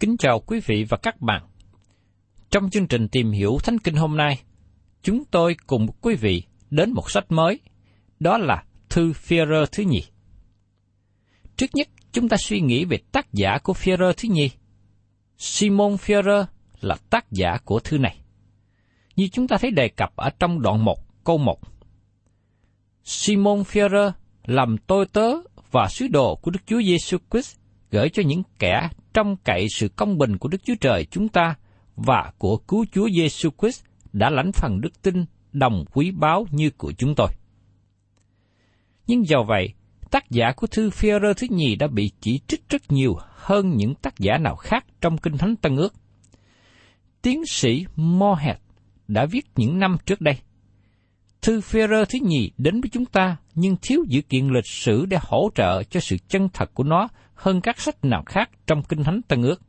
Kính chào quý vị và các bạn. Trong chương trình tìm hiểu Thánh Kinh hôm nay, chúng tôi cùng quý vị đến một sách mới, đó là Thư Führer thứ nhì. Trước nhất, chúng ta suy nghĩ về tác giả của Führer thứ nhì. Simon Führer là tác giả của thư này. Như chúng ta thấy đề cập ở trong đoạn 1, câu 1. Simon Führer làm tôi tớ và sứ đồ của Đức Chúa Giêsu Christ gửi cho những kẻ trong cậy sự công bình của Đức Chúa Trời chúng ta và của cứu Chúa Giêsu Christ đã lãnh phần đức tin đồng quý báu như của chúng tôi. Nhưng do vậy, tác giả của thư Führer thứ nhì đã bị chỉ trích rất nhiều hơn những tác giả nào khác trong Kinh Thánh Tân Ước. Tiến sĩ Mohet đã viết những năm trước đây. Thư Führer thứ nhì đến với chúng ta nhưng thiếu dữ kiện lịch sử để hỗ trợ cho sự chân thật của nó hơn các sách nào khác trong Kinh Thánh Tân Ước.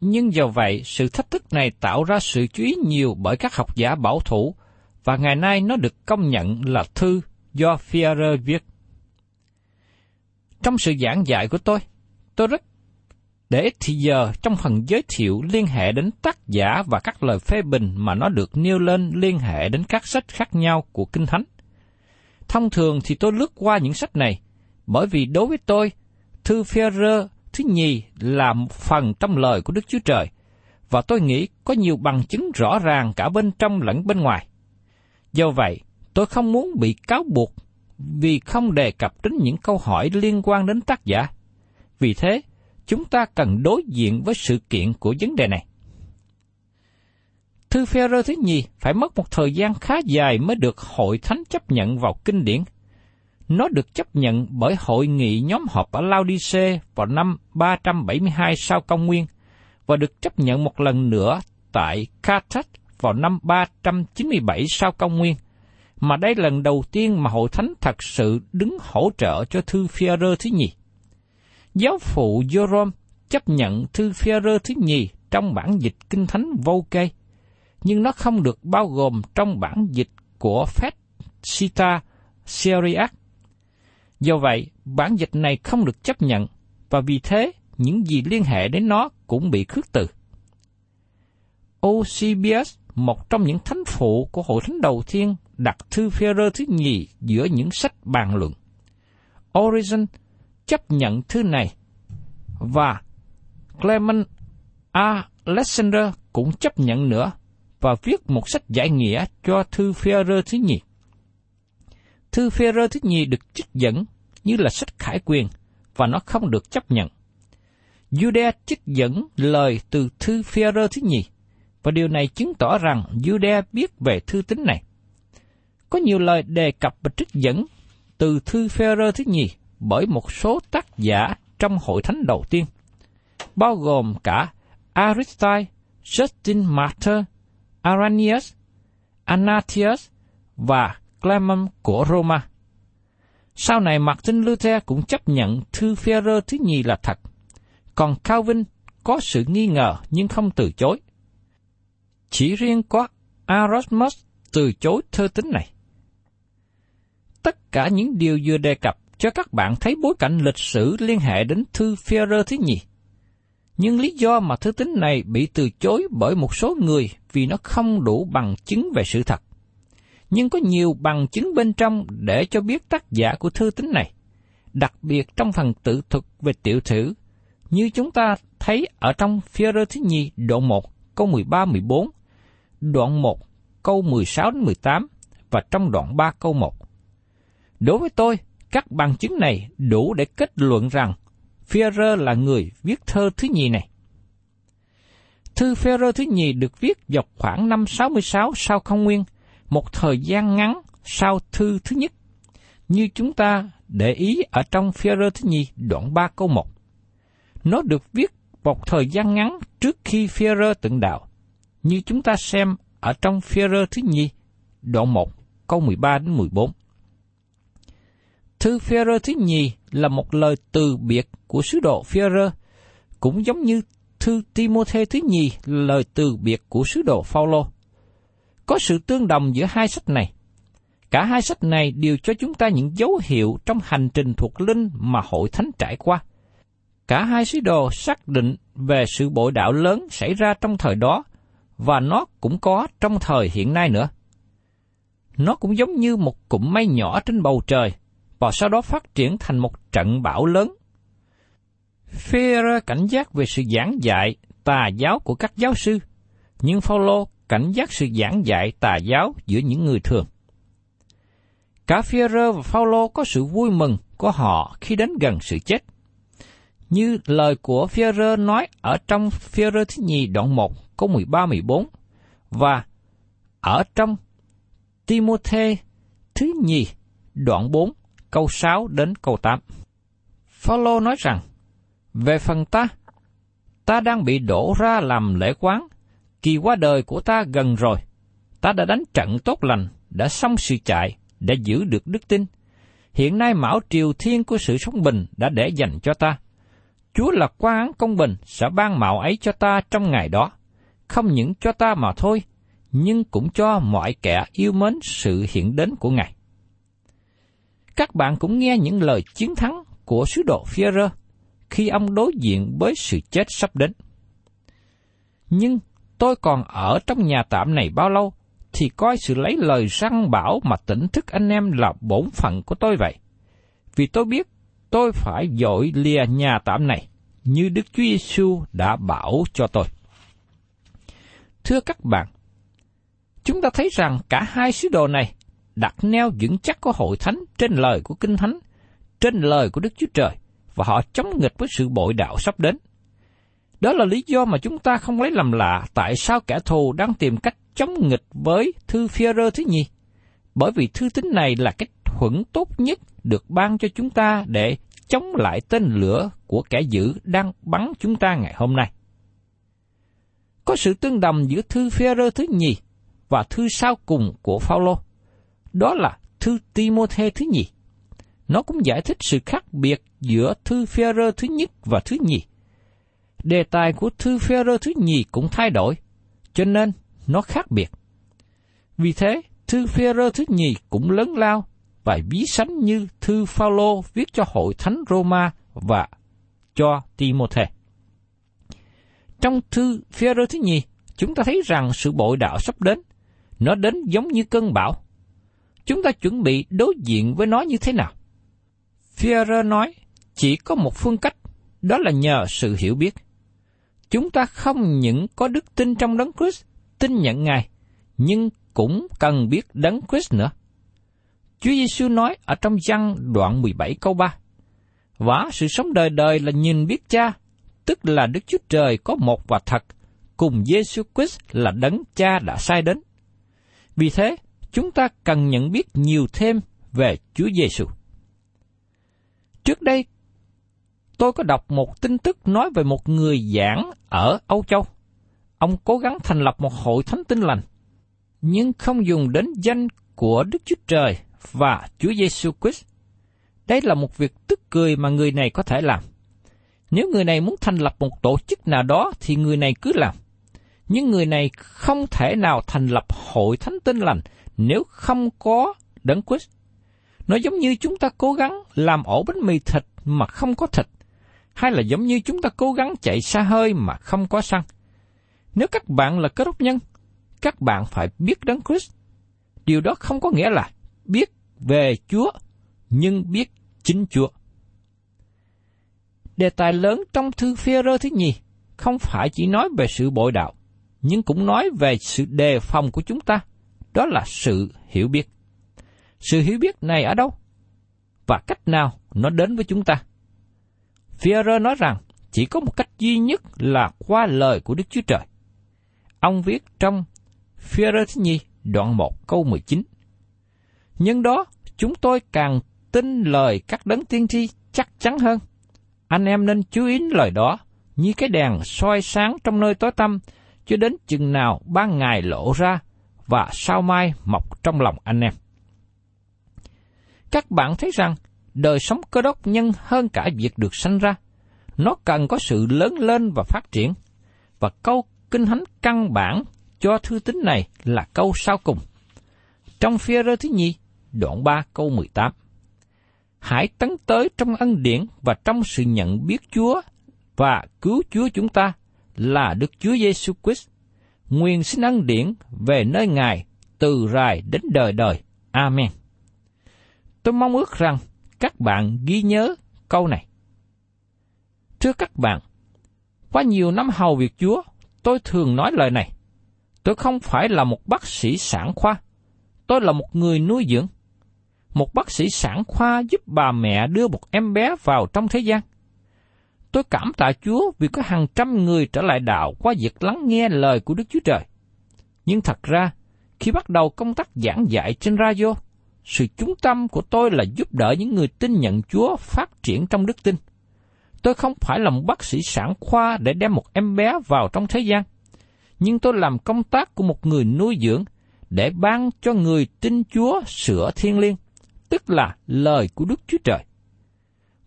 Nhưng do vậy, sự thách thức này tạo ra sự chú ý nhiều bởi các học giả bảo thủ, và ngày nay nó được công nhận là thư do Fierre viết. Trong sự giảng dạy của tôi, tôi rất để thì giờ trong phần giới thiệu liên hệ đến tác giả và các lời phê bình mà nó được nêu lên liên hệ đến các sách khác nhau của Kinh Thánh. Thông thường thì tôi lướt qua những sách này, bởi vì đối với tôi, thư Phêrô thứ nhì là một phần trong lời của Đức Chúa Trời, và tôi nghĩ có nhiều bằng chứng rõ ràng cả bên trong lẫn bên ngoài. Do vậy, tôi không muốn bị cáo buộc vì không đề cập đến những câu hỏi liên quan đến tác giả. Vì thế, chúng ta cần đối diện với sự kiện của vấn đề này. Thư Phêrô thứ nhì phải mất một thời gian khá dài mới được hội thánh chấp nhận vào kinh điển. Nó được chấp nhận bởi hội nghị nhóm họp ở Laodice vào năm 372 sau công nguyên và được chấp nhận một lần nữa tại Carthage vào năm 397 sau công nguyên, mà đây là lần đầu tiên mà hội thánh thật sự đứng hỗ trợ cho thư Phêrô thứ nhì. Giáo phụ Jerome chấp nhận thư Phêrô thứ nhì trong bản dịch kinh thánh vô kê, nhưng nó không được bao gồm trong bản dịch của Phép Sita Syriac. Do vậy, bản dịch này không được chấp nhận, và vì thế, những gì liên hệ đến nó cũng bị khước từ. Eusebius, một trong những thánh phụ của hội thánh đầu tiên, đặt thư Phêrô thứ nhì giữa những sách bàn luận. Origen chấp nhận thư này và Clement Alexander cũng chấp nhận nữa và viết một sách giải nghĩa cho thư Führer thứ nhì. Thư Führer thứ nhì được trích dẫn như là sách khải quyền và nó không được chấp nhận. Jude trích dẫn lời từ thư Führer thứ nhì và điều này chứng tỏ rằng Jude biết về thư tín này. Có nhiều lời đề cập và trích dẫn từ thư Führer thứ nhì bởi một số tác giả trong hội thánh đầu tiên, bao gồm cả Aristide, Justin Martyr, Aranius, Anatius và Clement của Roma. Sau này Martin Luther cũng chấp nhận thư Führer thứ nhì là thật, còn Calvin có sự nghi ngờ nhưng không từ chối. Chỉ riêng có Erasmus từ chối thơ tính này. Tất cả những điều vừa đề cập cho các bạn thấy bối cảnh lịch sử liên hệ đến thư Führer thứ nhì. Nhưng lý do mà thư tín này bị từ chối bởi một số người vì nó không đủ bằng chứng về sự thật. Nhưng có nhiều bằng chứng bên trong để cho biết tác giả của thư tín này, đặc biệt trong phần tự thuật về tiểu thử, như chúng ta thấy ở trong phía rơ thứ nhì đoạn 1 câu 13-14, đoạn 1 câu 16-18 và trong đoạn 3 câu 1. Đối với tôi, các bằng chứng này đủ để kết luận rằng Führer là người viết thơ thứ nhì này. Thư Führer thứ nhì được viết dọc khoảng năm 66 sau công nguyên, một thời gian ngắn sau thư thứ nhất, như chúng ta để ý ở trong Führer thứ nhì đoạn 3 câu 1. Nó được viết một thời gian ngắn trước khi Führer tượng đạo, như chúng ta xem ở trong Führer thứ nhì đoạn 1 câu 13 đến 14. Thư Führer thứ nhì là một lời từ biệt của sứ đồ Führer, cũng giống như thư Timôthê thứ nhì là lời từ biệt của sứ đồ Phaolô. Có sự tương đồng giữa hai sách này. Cả hai sách này đều cho chúng ta những dấu hiệu trong hành trình thuộc linh mà hội thánh trải qua. Cả hai sứ đồ xác định về sự bội đạo lớn xảy ra trong thời đó, và nó cũng có trong thời hiện nay nữa. Nó cũng giống như một cụm mây nhỏ trên bầu trời, và sau đó phát triển thành một trận bão lớn. Phêrô cảnh giác về sự giảng dạy tà giáo của các giáo sư, nhưng Phaolô cảnh giác sự giảng dạy tà giáo giữa những người thường. Cả Führer và Phaolô có sự vui mừng của họ khi đến gần sự chết. Như lời của Führer nói ở trong Führer thứ nhì đoạn 1 câu 13-14 và ở trong Timôthê thứ nhì đoạn 4 câu 6 đến câu 8. Phaolô nói rằng, về phần ta, ta đang bị đổ ra làm lễ quán, kỳ qua đời của ta gần rồi. Ta đã đánh trận tốt lành, đã xong sự chạy, đã giữ được đức tin. Hiện nay mão triều thiên của sự sống bình đã để dành cho ta. Chúa là quan án công bình sẽ ban mạo ấy cho ta trong ngày đó. Không những cho ta mà thôi, nhưng cũng cho mọi kẻ yêu mến sự hiện đến của Ngài các bạn cũng nghe những lời chiến thắng của sứ đồ Führer khi ông đối diện với sự chết sắp đến. Nhưng tôi còn ở trong nhà tạm này bao lâu, thì coi sự lấy lời răng bảo mà tỉnh thức anh em là bổn phận của tôi vậy. Vì tôi biết tôi phải dội lìa nhà tạm này, như Đức Chúa Giêsu đã bảo cho tôi. Thưa các bạn, chúng ta thấy rằng cả hai sứ đồ này đặt neo vững chắc của hội thánh trên lời của Kinh Thánh, trên lời của Đức Chúa Trời, và họ chống nghịch với sự bội đạo sắp đến. Đó là lý do mà chúng ta không lấy làm lạ tại sao kẻ thù đang tìm cách chống nghịch với thư Führer thứ nhì. Bởi vì thư tín này là cách thuận tốt nhất được ban cho chúng ta để chống lại tên lửa của kẻ dữ đang bắn chúng ta ngày hôm nay. Có sự tương đồng giữa thư Führer thứ nhì và thư sau cùng của Phaolô đó là thư Timôthê thứ nhì. Nó cũng giải thích sự khác biệt giữa thư Phêrô thứ nhất và thứ nhì. Đề tài của thư Phêrô thứ nhì cũng thay đổi, cho nên nó khác biệt. Vì thế, thư Phêrô thứ nhì cũng lớn lao và ví sánh như thư Phaolô viết cho hội thánh Roma và cho Timôthê. Trong thư Phêrô thứ nhì, chúng ta thấy rằng sự bội đạo sắp đến. Nó đến giống như cơn bão chúng ta chuẩn bị đối diện với nó như thế nào? Führer nói, chỉ có một phương cách, đó là nhờ sự hiểu biết chúng ta không những có đức tin trong Đấng Christ, tin nhận Ngài, nhưng cũng cần biết Đấng Christ nữa. Chúa Giêsu nói ở trong văn đoạn 17 câu 3. Và sự sống đời đời là nhìn biết cha, tức là Đức Chúa Trời có một và thật, cùng Giêsu Christ là đấng cha đã sai đến. Vì thế, chúng ta cần nhận biết nhiều thêm về Chúa Giêsu. Trước đây, tôi có đọc một tin tức nói về một người giảng ở Âu Châu. Ông cố gắng thành lập một hội thánh tin lành, nhưng không dùng đến danh của Đức Chúa Trời và Chúa Giêsu Christ. Đây là một việc tức cười mà người này có thể làm. Nếu người này muốn thành lập một tổ chức nào đó thì người này cứ làm. Nhưng người này không thể nào thành lập hội thánh tin lành nếu không có đấng Christ. Nó giống như chúng ta cố gắng làm ổ bánh mì thịt mà không có thịt, hay là giống như chúng ta cố gắng chạy xa hơi mà không có xăng. Nếu các bạn là cơ đốc nhân, các bạn phải biết đấng Christ. Điều đó không có nghĩa là biết về Chúa, nhưng biết chính Chúa. Đề tài lớn trong thư phê rơ thứ nhì không phải chỉ nói về sự bội đạo, nhưng cũng nói về sự đề phòng của chúng ta, đó là sự hiểu biết. Sự hiểu biết này ở đâu? Và cách nào nó đến với chúng ta? Führer nói rằng chỉ có một cách duy nhất là qua lời của Đức Chúa Trời. Ông viết trong Führer thứ nhì đoạn 1 câu 19. Nhưng đó, chúng tôi càng tin lời các đấng tiên tri chắc chắn hơn. Anh em nên chú ý lời đó, như cái đèn soi sáng trong nơi tối tăm, cho đến chừng nào ban ngày lộ ra và sao mai mọc trong lòng anh em. Các bạn thấy rằng đời sống cơ đốc nhân hơn cả việc được sanh ra. Nó cần có sự lớn lên và phát triển. Và câu kinh thánh căn bản cho thư tín này là câu sau cùng. Trong phía rơ thứ nhì, đoạn 3 câu 18. Hãy tấn tới trong ân điển và trong sự nhận biết Chúa và cứu Chúa chúng ta là Đức Chúa Giêsu Christ. Nguyên xin ân điển về nơi Ngài từ rài đến đời đời. Amen. Tôi mong ước rằng các bạn ghi nhớ câu này. Thưa các bạn, qua nhiều năm hầu việc Chúa, tôi thường nói lời này. Tôi không phải là một bác sĩ sản khoa, tôi là một người nuôi dưỡng. Một bác sĩ sản khoa giúp bà mẹ đưa một em bé vào trong thế gian. Tôi cảm tạ Chúa vì có hàng trăm người trở lại đạo qua việc lắng nghe lời của Đức Chúa Trời. Nhưng thật ra, khi bắt đầu công tác giảng dạy trên radio, sự chú tâm của tôi là giúp đỡ những người tin nhận Chúa phát triển trong đức tin. Tôi không phải là một bác sĩ sản khoa để đem một em bé vào trong thế gian, nhưng tôi làm công tác của một người nuôi dưỡng để ban cho người tin Chúa sửa thiên liêng, tức là lời của Đức Chúa Trời.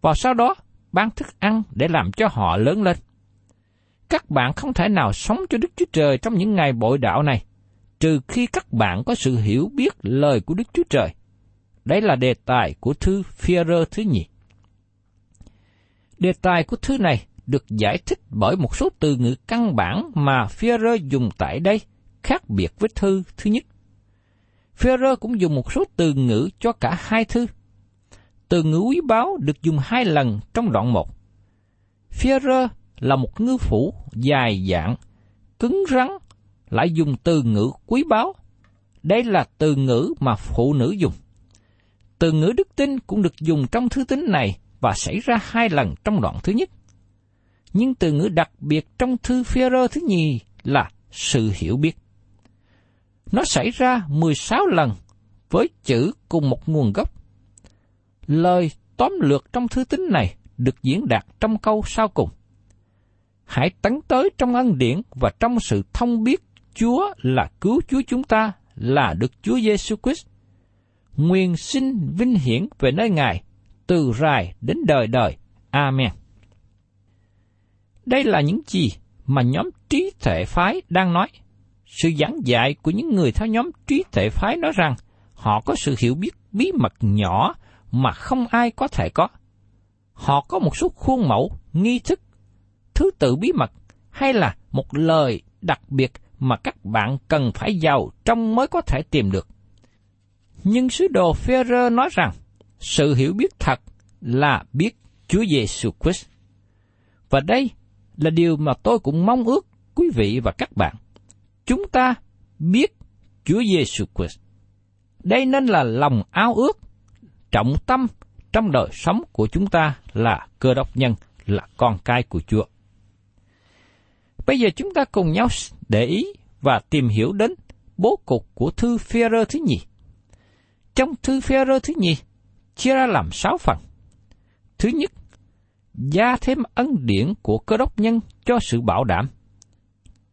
Và sau đó, ban thức ăn để làm cho họ lớn lên. Các bạn không thể nào sống cho Đức Chúa Trời trong những ngày bội đạo này, trừ khi các bạn có sự hiểu biết lời của Đức Chúa Trời – Đấy là đề tài của thư Führer thứ nhì. Đề tài của thư này được giải thích bởi một số từ ngữ căn bản mà Führer dùng tại đây khác biệt với thư thứ nhất. Führer cũng dùng một số từ ngữ cho cả hai thư. Từ ngữ quý báu được dùng hai lần trong đoạn một. Führer là một ngư phủ dài dạng, cứng rắn, lại dùng từ ngữ quý báu. Đây là từ ngữ mà phụ nữ dùng. Từ ngữ đức tin cũng được dùng trong thư tín này và xảy ra hai lần trong đoạn thứ nhất. Nhưng từ ngữ đặc biệt trong thư Phêrô thứ nhì là sự hiểu biết. Nó xảy ra 16 lần với chữ cùng một nguồn gốc. Lời tóm lược trong thư tín này được diễn đạt trong câu sau cùng. Hãy tấn tới trong ân điển và trong sự thông biết Chúa là cứu Chúa chúng ta, là được Chúa Giêsu Christ nguyên sinh vinh hiển về nơi Ngài, từ rài đến đời đời. Amen. Đây là những gì mà nhóm trí thể phái đang nói. Sự giảng dạy của những người theo nhóm trí thể phái nói rằng họ có sự hiểu biết bí mật nhỏ mà không ai có thể có. Họ có một số khuôn mẫu, nghi thức, thứ tự bí mật hay là một lời đặc biệt mà các bạn cần phải giàu trong mới có thể tìm được. Nhưng sứ đồ Phêrô nói rằng sự hiểu biết thật là biết Chúa Giêsu Christ. Và đây là điều mà tôi cũng mong ước quý vị và các bạn. Chúng ta biết Chúa Giêsu Christ. Đây nên là lòng ao ước, trọng tâm trong đời sống của chúng ta là cơ đốc nhân, là con cái của Chúa. Bây giờ chúng ta cùng nhau để ý và tìm hiểu đến bố cục của thư Phêrô thứ nhì. Trong thư Phêrô thứ nhì chia ra làm sáu phần. Thứ nhất, gia thêm ân điển của cơ đốc nhân cho sự bảo đảm.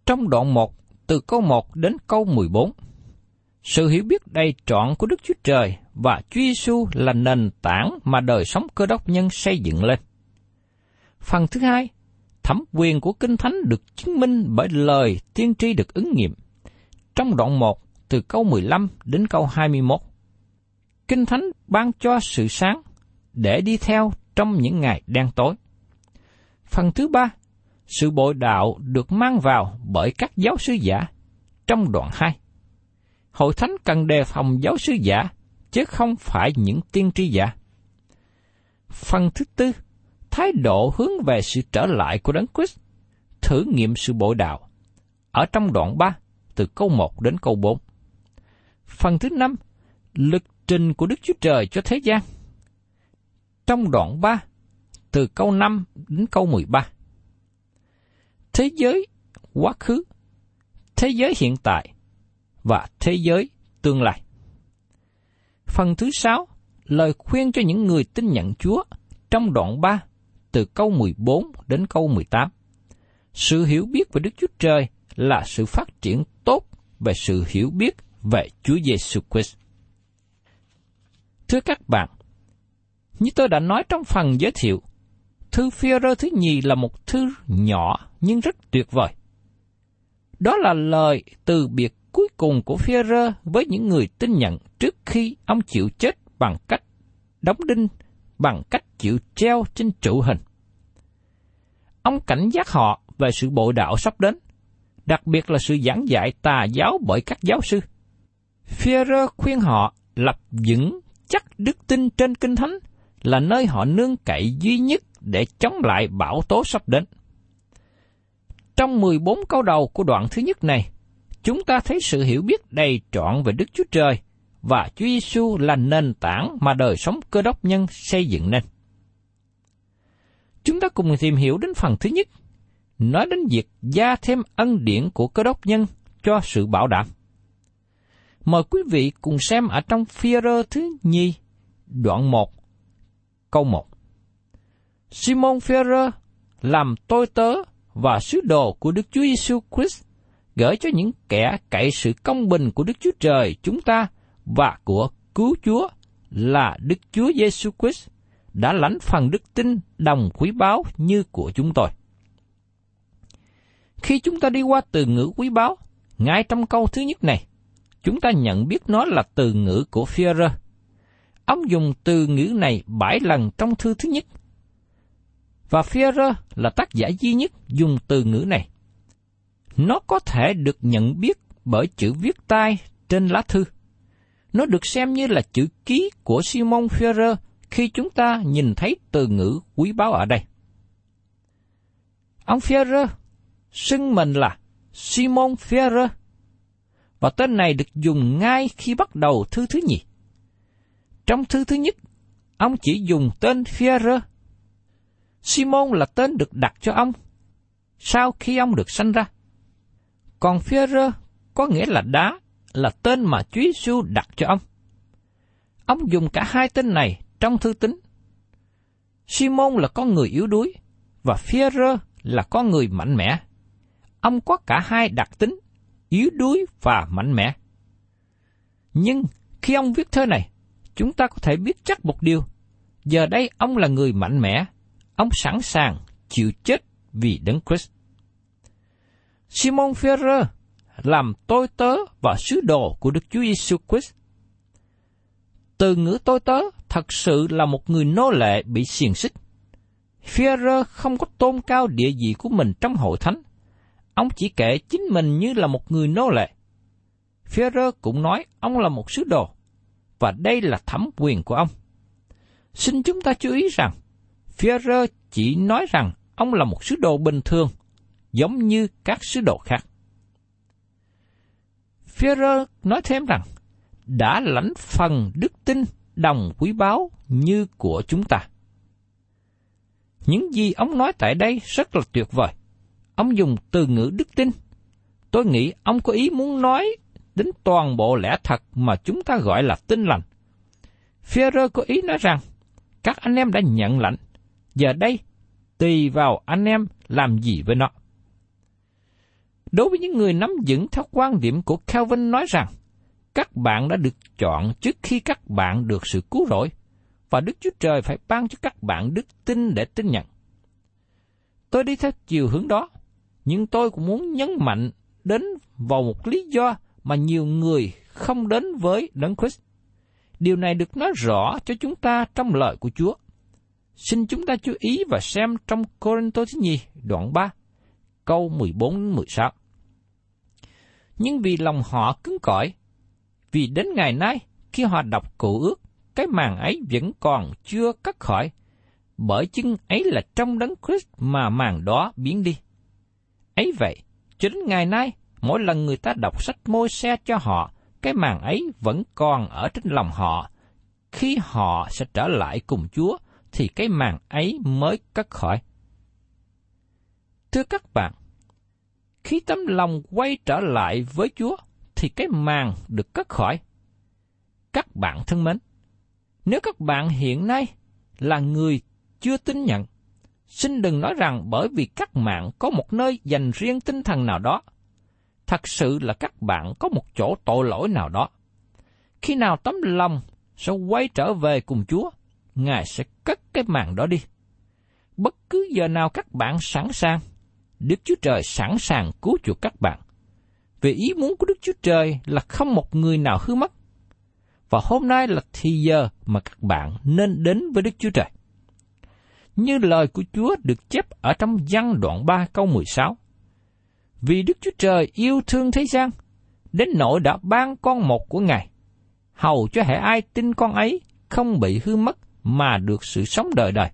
Trong đoạn 1, từ câu 1 đến câu 14, sự hiểu biết đầy trọn của Đức Chúa Trời và Chúa Giêsu là nền tảng mà đời sống cơ đốc nhân xây dựng lên. Phần thứ hai, thẩm quyền của Kinh Thánh được chứng minh bởi lời tiên tri được ứng nghiệm. Trong đoạn 1, từ câu 15 đến câu 21. Kinh Thánh ban cho sự sáng để đi theo trong những ngày đen tối. Phần thứ ba, sự bội đạo được mang vào bởi các giáo sư giả trong đoạn 2. Hội thánh cần đề phòng giáo sư giả, chứ không phải những tiên tri giả. Phần thứ tư, thái độ hướng về sự trở lại của Đấng Christ, thử nghiệm sự bội đạo. Ở trong đoạn 3, từ câu 1 đến câu 4. Phần thứ năm, lực trình của Đức Chúa Trời cho thế gian. Trong đoạn 3, từ câu 5 đến câu 13. Thế giới quá khứ, thế giới hiện tại và thế giới tương lai. Phần thứ 6, lời khuyên cho những người tin nhận Chúa trong đoạn 3, từ câu 14 đến câu 18. Sự hiểu biết về Đức Chúa Trời là sự phát triển tốt về sự hiểu biết về Chúa Giêsu Christ. Thưa các bạn, như tôi đã nói trong phần giới thiệu, thư Phi-rơ thứ nhì là một thư nhỏ nhưng rất tuyệt vời. Đó là lời từ biệt cuối cùng của Phi-rơ với những người tin nhận trước khi ông chịu chết bằng cách đóng đinh, bằng cách chịu treo trên trụ hình. Ông cảnh giác họ về sự bội đạo sắp đến, đặc biệt là sự giảng dạy tà giáo bởi các giáo sư. Führer khuyên họ lập vững chắc đức tin trên Kinh Thánh là nơi họ nương cậy duy nhất để chống lại bão tố sắp đến. Trong 14 câu đầu của đoạn thứ nhất này, chúng ta thấy sự hiểu biết đầy trọn về Đức Chúa Trời và Chúa Giêsu là nền tảng mà đời sống cơ đốc nhân xây dựng nên. Chúng ta cùng tìm hiểu đến phần thứ nhất, nói đến việc gia thêm ân điển của cơ đốc nhân cho sự bảo đảm. Mời quý vị cùng xem ở trong phi rơ thứ nhì, đoạn 1, câu 1. Simon Führer làm tôi tớ và sứ đồ của Đức Chúa Giêsu Christ gửi cho những kẻ cậy sự công bình của Đức Chúa Trời chúng ta và của cứu Chúa là Đức Chúa Giêsu Christ đã lãnh phần đức tin đồng quý báu như của chúng tôi. Khi chúng ta đi qua từ ngữ quý báu, ngay trong câu thứ nhất này, chúng ta nhận biết nó là từ ngữ của Führer. Ông dùng từ ngữ này bảy lần trong thư thứ nhất. Và Führer là tác giả duy nhất dùng từ ngữ này. Nó có thể được nhận biết bởi chữ viết tay trên lá thư. Nó được xem như là chữ ký của Simon Führer khi chúng ta nhìn thấy từ ngữ quý báu ở đây. Ông Führer xưng mình là Simon Führer và tên này được dùng ngay khi bắt đầu thư thứ nhì. Trong thư thứ nhất, ông chỉ dùng tên Führer. Simon là tên được đặt cho ông sau khi ông được sanh ra. Còn Führer có nghĩa là đá, là tên mà Chúa Giêsu đặt cho ông. Ông dùng cả hai tên này trong thư tín. Simon là con người yếu đuối và Führer là con người mạnh mẽ. Ông có cả hai đặc tính, yếu đuối và mạnh mẽ. Nhưng khi ông viết thơ này, chúng ta có thể biết chắc một điều. Giờ đây ông là người mạnh mẽ, ông sẵn sàng chịu chết vì đấng Christ. Simon Ferrer làm tôi tớ và sứ đồ của Đức Chúa Giêsu Christ. Từ ngữ tôi tớ thật sự là một người nô lệ bị xiềng xích. Ferrer không có tôn cao địa vị của mình trong hội thánh. Ông chỉ kể chính mình như là một người nô lệ. Führer cũng nói ông là một sứ đồ, và đây là thẩm quyền của ông. Xin chúng ta chú ý rằng, Führer chỉ nói rằng ông là một sứ đồ bình thường, giống như các sứ đồ khác. Führer nói thêm rằng, đã lãnh phần đức tin đồng quý báu như của chúng ta. Những gì ông nói tại đây rất là tuyệt vời. Ông dùng từ ngữ đức tin. Tôi nghĩ ông có ý muốn nói đến toàn bộ lẽ thật mà chúng ta gọi là tin lành. Führer có ý nói rằng, các anh em đã nhận lãnh, giờ đây tùy vào anh em làm gì với nó. Đối với những người nắm vững theo quan điểm của Calvin nói rằng, các bạn đã được chọn trước khi các bạn được sự cứu rỗi, và Đức Chúa Trời phải ban cho các bạn đức tin để tin nhận. Tôi đi theo chiều hướng đó, nhưng tôi cũng muốn nhấn mạnh đến vào một lý do mà nhiều người không đến với Đấng Christ. Điều này được nói rõ cho chúng ta trong lời của Chúa. Xin chúng ta chú ý và xem trong Corinto thứ nhì, đoạn 3, câu 14-16. Nhưng vì lòng họ cứng cỏi, vì đến ngày nay, khi họ đọc cụ ước, cái màn ấy vẫn còn chưa cắt khỏi, bởi chứng ấy là trong đấng Christ mà màn đó biến đi. Ấy vậy, cho đến ngày nay, mỗi lần người ta đọc sách môi xe cho họ, cái màn ấy vẫn còn ở trên lòng họ. Khi họ sẽ trở lại cùng Chúa, thì cái màn ấy mới cất khỏi. Thưa các bạn, khi tấm lòng quay trở lại với Chúa, thì cái màn được cất khỏi. Các bạn thân mến, nếu các bạn hiện nay là người chưa tin nhận, xin đừng nói rằng bởi vì các bạn có một nơi dành riêng tinh thần nào đó. Thật sự là các bạn có một chỗ tội lỗi nào đó. Khi nào tấm lòng sẽ quay trở về cùng Chúa, Ngài sẽ cất cái màn đó đi. Bất cứ giờ nào các bạn sẵn sàng, Đức Chúa Trời sẵn sàng cứu chuộc các bạn. Vì ý muốn của Đức Chúa Trời là không một người nào hư mất. Và hôm nay là thì giờ mà các bạn nên đến với Đức Chúa Trời. Như lời của Chúa được chép ở trong văn đoạn 3 câu 16. Vì Đức Chúa Trời yêu thương thế gian, đến nỗi đã ban con một của Ngài, hầu cho hệ ai tin con ấy không bị hư mất mà được sự sống đời đời.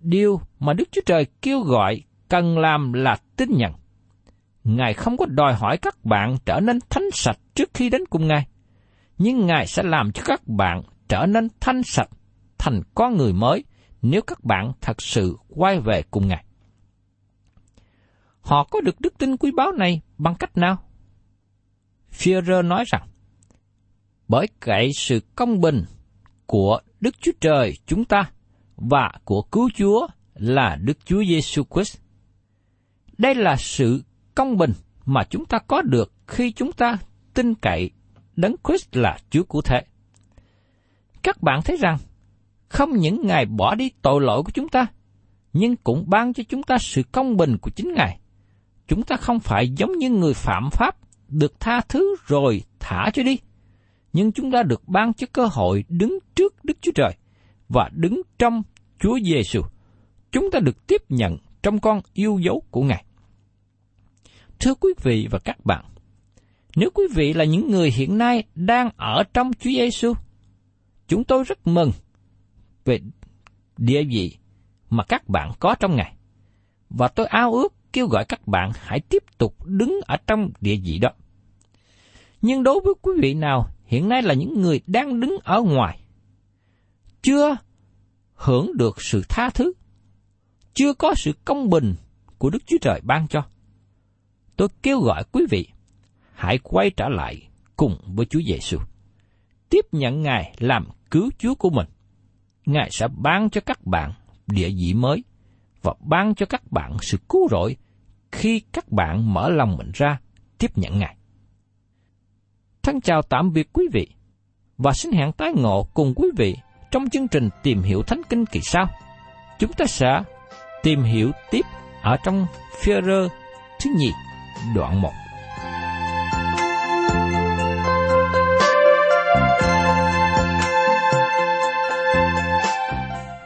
Điều mà Đức Chúa Trời kêu gọi cần làm là tin nhận. Ngài không có đòi hỏi các bạn trở nên thánh sạch trước khi đến cùng Ngài, nhưng Ngài sẽ làm cho các bạn trở nên thanh sạch, thành con người mới nếu các bạn thật sự quay về cùng Ngài. Họ có được đức tin quý báu này bằng cách nào? Führer nói rằng, bởi cậy sự công bình của Đức Chúa Trời chúng ta và của cứu Chúa là Đức Chúa Giêsu Christ. Đây là sự công bình mà chúng ta có được khi chúng ta tin cậy Đấng Christ là Chúa của thế. Các bạn thấy rằng, không những Ngài bỏ đi tội lỗi của chúng ta, nhưng cũng ban cho chúng ta sự công bình của chính Ngài. Chúng ta không phải giống như người phạm pháp, được tha thứ rồi thả cho đi, nhưng chúng ta được ban cho cơ hội đứng trước Đức Chúa Trời và đứng trong Chúa Giêsu. Chúng ta được tiếp nhận trong con yêu dấu của Ngài. Thưa quý vị và các bạn, nếu quý vị là những người hiện nay đang ở trong Chúa Giêsu, chúng tôi rất mừng về địa vị mà các bạn có trong Ngài. Và tôi ao ước kêu gọi các bạn hãy tiếp tục đứng ở trong địa vị đó. Nhưng đối với quý vị nào hiện nay là những người đang đứng ở ngoài, chưa hưởng được sự tha thứ, chưa có sự công bình của Đức Chúa Trời ban cho, tôi kêu gọi quý vị hãy quay trở lại cùng với Chúa Giêsu. Tiếp nhận Ngài làm cứu Chúa của mình. Ngài sẽ ban cho các bạn địa vị mới và ban cho các bạn sự cứu rỗi khi các bạn mở lòng mình ra tiếp nhận Ngài. Thân chào tạm biệt quý vị và xin hẹn tái ngộ cùng quý vị trong chương trình tìm hiểu Thánh Kinh kỳ sau. Chúng ta sẽ tìm hiểu tiếp ở trong Führer thứ nhì, đoạn 1.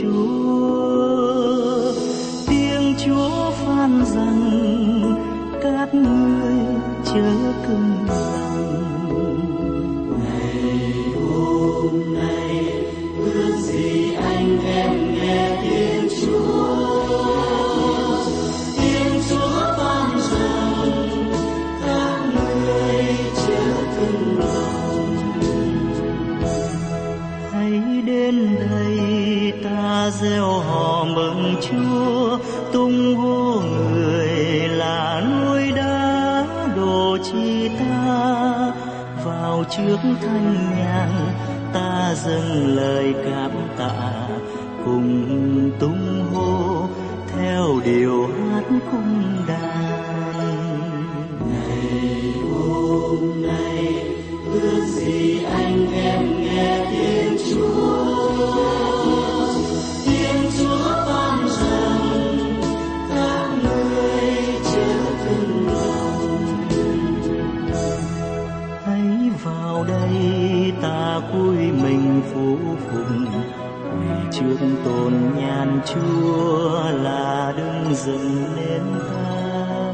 Tiếng ta. Vào trước thanh nhàn ta dâng lời cảm tạ, cùng tung hô theo điều hát cung đàn. Trước tôn nhan Chúa là đứng dừng lên ta.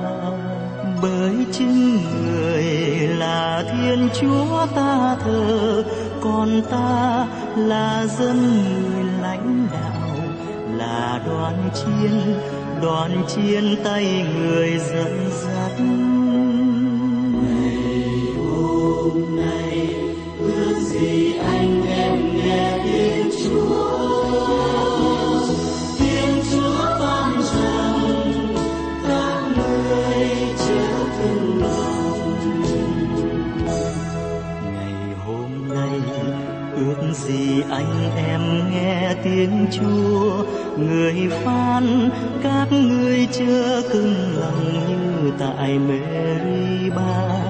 Bởi chính người là thiên chúa ta thờ, còn ta là dân người lãnh đạo, là đoàn chiên đoàn chiên tay người dẫn dắt. Ngày hôm nay, ước gì anh anh em nghe tiếng chúa, người phan các ngươi chưa cưng lòng như tại Meriba,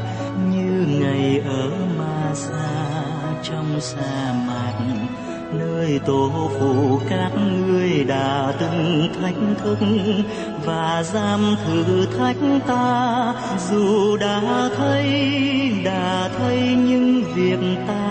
như ngày ở Ma Sa trong sa mạc, nơi tổ phụ các ngươi đã từng thách thức và giam thử thách ta. Dù đã thấy đã thấy những việc ta